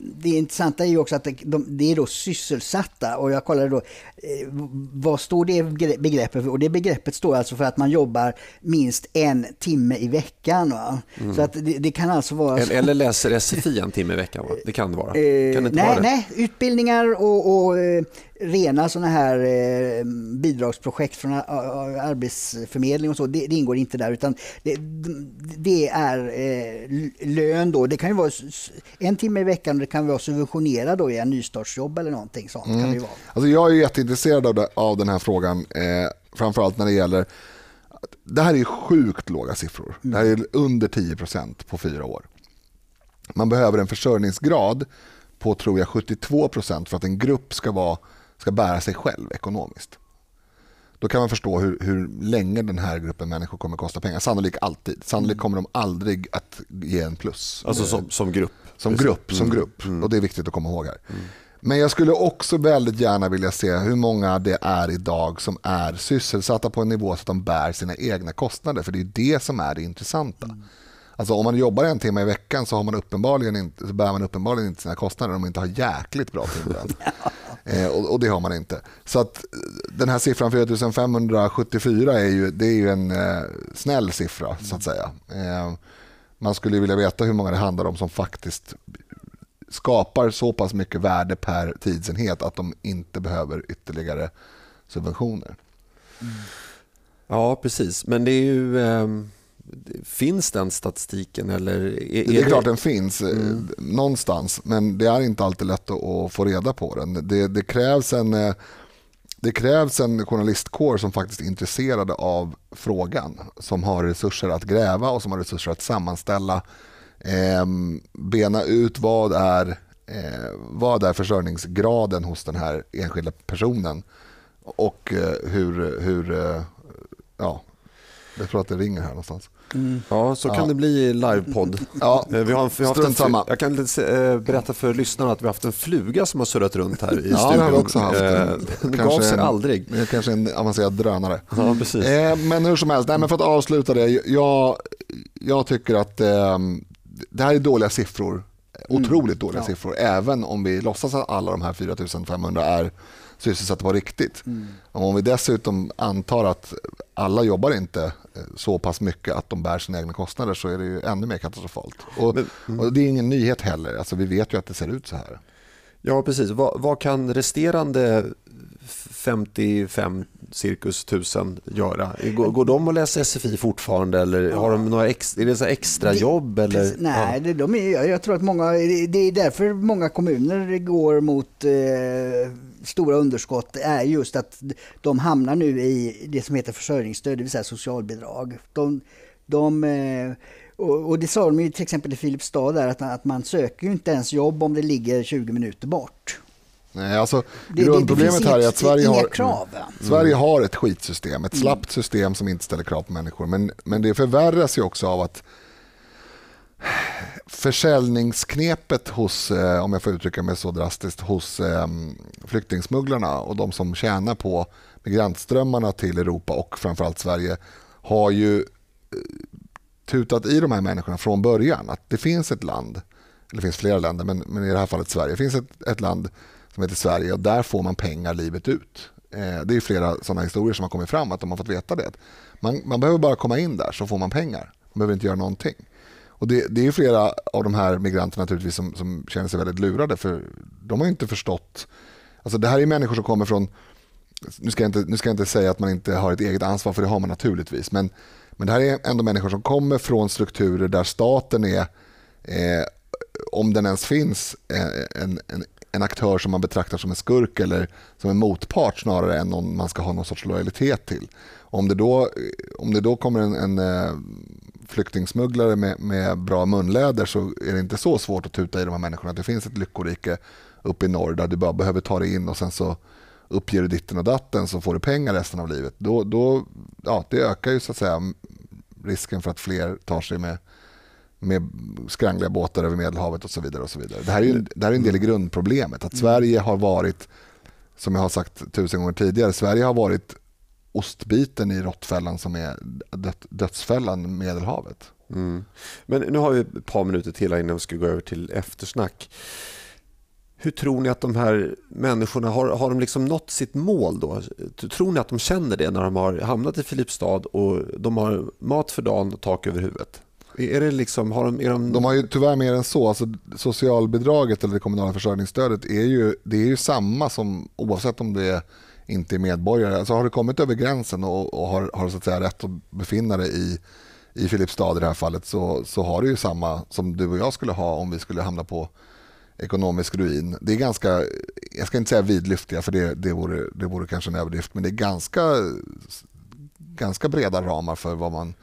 det intressanta är ju också att de, det är då sysselsatta och jag kollade då eh, vad står det begreppet för? Och det begreppet står alltså för att man jobbar minst en timme i veckan. Mm. Så att det, det, kan alltså vara... Eller, eller läser SFI en timme i veckan? Va? Det kan det vara. Eh, kan det nej, vara nej, utbildningar och, och eh, rena sådana här eh, bidragsprojekt från Arbetsförmedling och så, det, det ingår inte där utan det, det är eh, lön då. Det kan ju vara en timme i veckan och det kan vara subventionerad då i en nystartsjobb eller någonting sånt. Mm. Kan det vara. Alltså jag är jätteintresserad av, det, av den här frågan, eh, framförallt när det gäller det här är sjukt låga siffror. Det här är under 10% på fyra år. Man behöver en försörjningsgrad på tror jag 72% för att en grupp ska vara ska bära sig själv ekonomiskt. då kan man förstå hur, hur länge den här gruppen människor kommer att kosta pengar. Sannolikt alltid. Sannolikt kommer de aldrig att ge en plus. Alltså som, som grupp? Som grupp, som grupp. Mm. och det är viktigt att komma ihåg här. Mm. Men jag skulle också väldigt gärna vilja se hur många det är idag som är sysselsatta på en nivå så att de bär sina egna kostnader. För det är det som är det intressanta. Mm. Alltså om man jobbar en timme i veckan så, har man uppenbarligen inte, så bär man uppenbarligen inte sina kostnader om man inte har jäkligt bra timlön. eh, och, och, det har man inte. Så att den här siffran 4574 är ju, det är ju en eh, snäll siffra så att säga. Eh, man skulle vilja veta hur många det handlar om som faktiskt skapar så pass mycket värde per tidsenhet att de inte behöver ytterligare subventioner. Mm. Ja, precis. Men det är ju... Eh, finns den statistiken? Eller är, det, är klart den finns eh, mm. någonstans, men det är inte alltid lätt att, få reda på den. Det, det, krävs en, eh, det krävs en journalistkår som faktiskt är intresserade av frågan, som har resurser att gräva och som har resurser att sammanställa eh, bena ut vad är, eh, vad är försörjningsgraden hos den här enskilda personen och eh, hur, hur ja, jag tror att det ringer här någonstans. Mm. Ja, så kan ja. det bli i livepodd. Ja, eh, vi har, vi har haft en, jag kan eh, berätta för lyssnarna att vi har haft en fluga som har surrat runt här i ja, studion. Det har vi också haft. Den gav sig en, aldrig. Kanske en avancerad drönare. Ja, precis. Men hur som helst, nej, men för att avsluta det. Jag, jag tycker att det här är dåliga siffror. Mm. Otroligt dåliga ja. siffror. Även om vi låtsas att alla de här 4500 är sysselsatta på riktigt. Mm. Om vi dessutom antar att alla jobbar inte eh, så pass mycket att de bär sina egna kostnader så är det ju ännu mer katastrofalt. Och, mm. och det är ingen nyhet heller. Alltså, vi vet ju att det ser ut så här. Ja, precis. Vad, vad kan resterande 55 cirkus tusen göra? Går, går de och läser SFI fortfarande eller ja. har de några ex, är det så extra det, jobb? Eller? Nej, ja. de är, jag tror att många, det är därför många kommuner går mot eh, stora underskott är just att de hamnar nu i det som heter försörjningsstöd, det vill säga socialbidrag. De, de eh, och, det sa de ju till exempel i Filipstad där att, att man söker ju inte ens jobb om det ligger 20 minuter bort. Nej, alltså, det, grundproblemet det, här är att Sverige har, krav, mm. Sverige har ett skitsystem, ett mm. slappt system som inte ställer krav på människor. Men, men det förvärras ju också av att försäljningsknepet hos, eh, om jag får uttrycka mig så drastiskt, hos ehm, flyktingsmugglarna och de som tjänar på migrantströmmarna till Europa och framförallt Sverige har ju eh, tutat i de här människorna från början att det finns ett land, eller det finns flera länder, men, men i det här fallet Sverige, det finns ett, ett land som heter Sverige och där får man pengar livet ut. Eh, det är flera sådana historier som har kommit fram att de har fått veta det. Man, man behöver bara komma in där så får man pengar. Man behöver inte göra någonting. Och det, det är flera av de här migranterna naturligtvis som, som känner sig väldigt lurade för de har inte förstått. Alltså det här är människor som kommer från, nu ska, jag inte, nu ska jag inte säga att man inte har ett eget ansvar för det har man naturligtvis, men, men det här är ändå människor som kommer från strukturer där staten är, eh, om den ens finns, eh, en, en, en aktör som man betraktar som en skurk eller som en motpart snarare än någon man ska ha någon sorts lojalitet till. Om det då, om det då kommer en, en eh, flyktingsmugglare med, med bra munläder så är det inte så svårt att tuta i de här människorna. Det finns ett lyckorike uppe i norr där du bara behöver ta dig in och sen så uppger du ditten och datten så får du pengar resten av livet. Då, då, ja, det ökar ju så att säga risken för att fler tar sig med, med skrangliga båtar över Medelhavet och så vidare. och så vidare. Det här är ju, det här är en del i grundproblemet. Att Sverige har varit, som jag har sagt tusen gånger tidigare, Sverige har varit ostbiten i råttfällan som är dödsfällan Medelhavet. Mm. Men nu har vi ett par minuter till innan vi ska gå över till eftersnack. Hur tror ni att de här människorna har, har de liksom nått sitt mål då? Tror ni att de känner det när de har hamnat i Filipstad och de har mat för dagen och tak över huvudet? Är det liksom, har de, är de... de har ju tyvärr mer än så. Alltså, socialbidraget eller det kommunala försörjningsstödet är ju, det är ju samma som oavsett om det är inte är medborgare. Alltså har du kommit över gränsen och, och har, har så att säga rätt att befinna dig i, i Filipstad i det här fallet så, så har du ju samma som du och jag skulle ha om vi skulle hamna på ekonomisk ruin. Det är ganska, jag ska inte säga vidlyftiga för det, det, vore, det vore kanske en överdrift, men det är ganska, ganska breda ramar för vad man,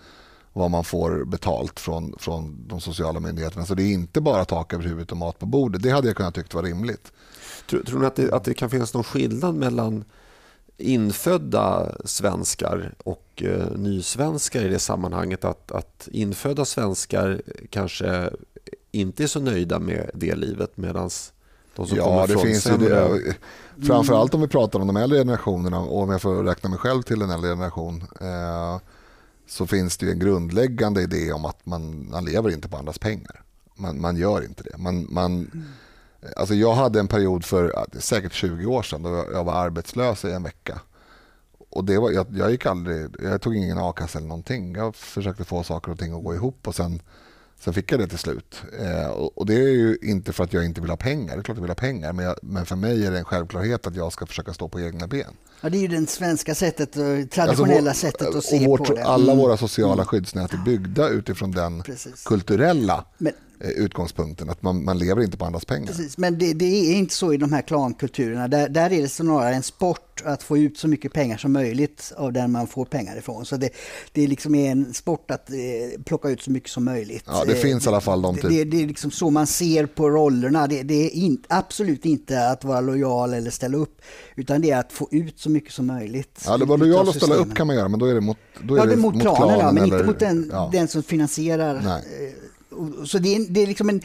vad man får betalt från, från de sociala myndigheterna. Så det är inte bara tak över huvudet och mat på bordet. Det hade jag kunnat tycka var rimligt. Tror, tror ni att det, att det kan finnas någon skillnad mellan infödda svenskar och eh, nysvenskar i det sammanhanget att, att infödda svenskar kanske inte är så nöjda med det livet medan de som ja, kommer det från finns sämre... det. Framförallt om vi pratar om de äldre generationerna och om jag får räkna mig själv till en äldre generation eh, så finns det ju en grundläggande idé om att man, man lever inte på andras pengar. Man, man gör inte det. Man, man, mm. Alltså jag hade en period för säkert 20 år sedan då jag var arbetslös i en vecka. Och det var, jag, jag gick aldrig, jag tog ingen a-kassa eller någonting. Jag försökte få saker och ting att gå ihop och sen Sen fick jag det till slut. Eh, och, och, Det är ju inte för att jag inte vill ha pengar. Det är klart jag vill ha pengar. Men, jag, men för mig är det en självklart att jag ska försöka stå på egna ben. Ja, det är ju det svenska sättet, traditionella alltså, sättet att se vårt, på det. Alla mm. våra sociala mm. skyddsnät är byggda utifrån den Precis. kulturella men, Eh, utgångspunkten, att man, man lever inte på andras pengar. Precis, men det, det, är inte så i de här klankulturerna. Där, där är det snarare en sport att få ut så mycket pengar som möjligt av den man får pengar ifrån. Så det, det är liksom en sport att eh, plocka ut så mycket som möjligt. Ja, det finns i alla fall de typ... det, det, är liksom så man ser på rollerna. Det, det är in, absolut inte att vara lojal eller ställa upp, utan det är att få ut så mycket som möjligt. Ja, det var lojal att ställa upp kan man göra, men då är det mot, då är ja, det mot, mot planen, klanen, men eller, inte mot den, ja. den som. Eh, så det är, det är liksom en,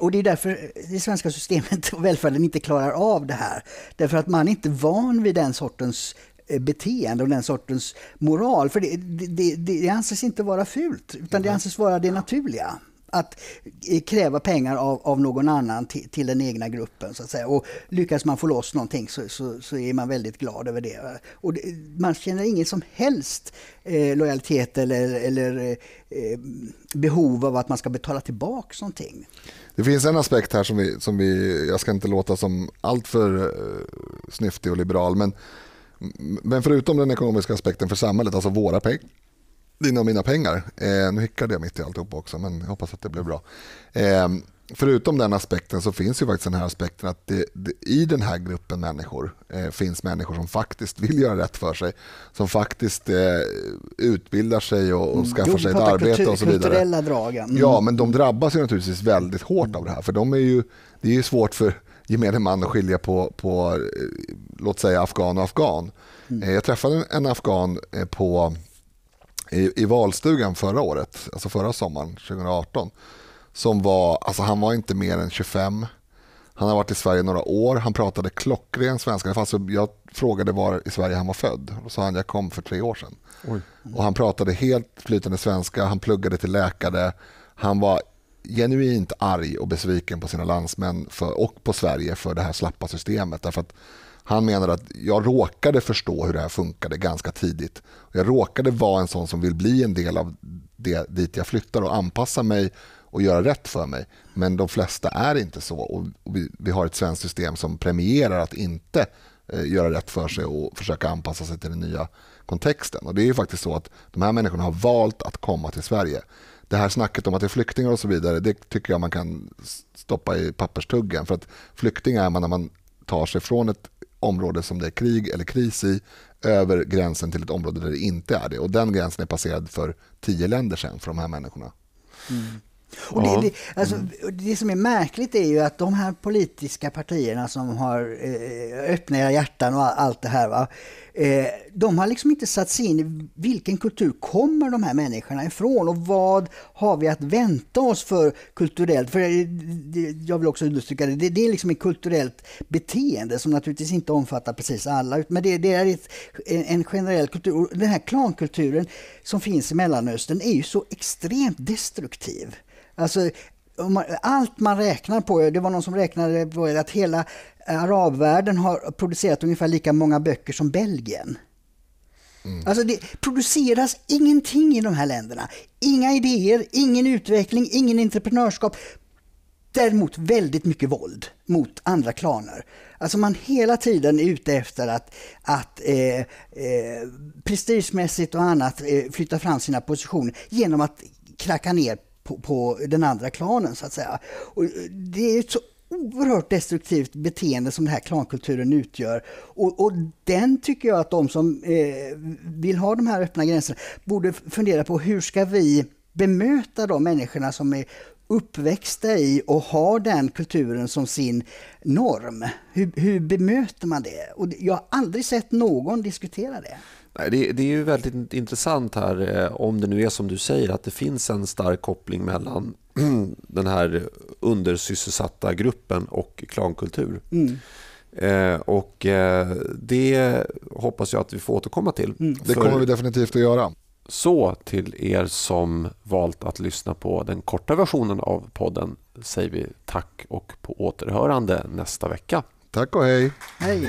och det är därför det svenska systemet och välfärden inte klarar av det här. Därför att man är inte van vid den sortens eh, beteende och den sortens moral. För det, det, det, det anses inte vara fult, utan det anses vara det naturliga att eh, kräva pengar av, av någon annan till, till, den egna gruppen. så att säga. Och lyckas man få loss någonting så, så, så är man väldigt glad över det. Och det, man känner ingen som helst eh, lojalitet eller, eller eh, behov av att man ska betala tillbaka någonting. Det finns en aspekt här som vi, som vi jag ska inte låta som alltför eh, snyftig och liberal, men, men förutom den ekonomiska aspekten för samhället, alltså våra pengar, dina och mina pengar. Eh, nu hickade jag mitt i alltihop också men jag hoppas att det blev bra. Eh, förutom den aspekten så finns ju faktiskt den här aspekten att det, det, i den här gruppen människor eh, finns människor som faktiskt vill göra rätt för sig. Som faktiskt eh, utbildar sig och, och mm. skaffar jo, sig ett arbete kultur, och så vidare. Dragen. Mm. Ja, men de drabbas ju naturligtvis väldigt hårt av det här. För de är ju, det är ju svårt för gemene man att skilja på, på eh, låt säga afghan och afghan. Mm. Eh, jag träffade en afghan på i, i valstugan förra året, alltså förra sommaren 2018. Som var, alltså han var inte mer än 25. Han har varit i Sverige några år. Han pratade klockren svenska. Alltså jag frågade var i Sverige han var född. Då sa han jag kom för tre år sedan. Oj. Och han pratade helt flytande svenska. Han pluggade till läkare. Han var genuint arg och besviken på sina landsmän för, och på Sverige för det här slappa systemet. Därför att han menar att jag råkade förstå hur det här funkade ganska tidigt. Jag råkade vara en sån som vill bli en del av det dit jag flyttar och anpassa mig och göra rätt för mig. Men de flesta är inte så och vi, vi har ett svenskt system som premierar att inte eh, göra rätt för sig och försöka anpassa sig till den nya kontexten. Och Det är ju faktiskt så att de här människorna har valt att komma till Sverige. Det här snacket om att det är flyktingar och så vidare, det tycker jag man kan stoppa i papperstuggen. För att flykting är man när man tar sig från ett område som det är krig eller kris i över gränsen till ett område där det inte är det. Och Den gränsen är passerad för tio länder sedan för de här människorna. Mm. Och det, det, alltså, mm. det som är märkligt är ju att de här politiska partierna som har eh, öppna hjärtan och allt det här. Va? Eh, de har liksom inte satt sig in i vilken kultur kommer de här människorna ifrån och vad har vi att vänta oss för kulturellt? För jag vill också understryka det, det är liksom ett kulturellt beteende som naturligtvis inte omfattar precis alla, men det, det är ett, en generell kultur. Och den här klankulturen som finns i Mellanöstern är ju så extremt destruktiv. Alltså, allt man räknar på, det var någon som räknade på att hela arabvärlden har producerat ungefär lika många böcker som Belgien. Mm. Alltså det produceras ingenting i de här länderna. Inga idéer, ingen utveckling, ingen entreprenörskap. Däremot väldigt mycket våld mot andra klaner. Alltså man hela tiden är ute efter att, att eh, eh, prestigemässigt och annat eh, flytta fram sina positioner genom att kracka ner på, på, den andra klanen så att säga. Och eh, det är ett så oerhört destruktivt beteende som den här klankulturen utgör. Och, och den tycker jag att de som eh, vill ha de här öppna gränserna borde fundera på hur ska vi bemöta de människorna som är uppväxta i och har den kulturen som sin norm. Hur, hur bemöter man det? Och jag har aldrig sett någon diskutera det. Nej, det, det, är ju väldigt intressant här, eh, om det nu är som du säger, att det finns en stark koppling mellan den här undersysselsatta gruppen och klankultur. Mm. Eh, och eh, det hoppas jag att vi får återkomma till. Mm. Det kommer vi definitivt att göra. Så till er som valt att lyssna på den korta versionen av podden säger vi tack och på återhörande nästa vecka. Tack och hej. Hej.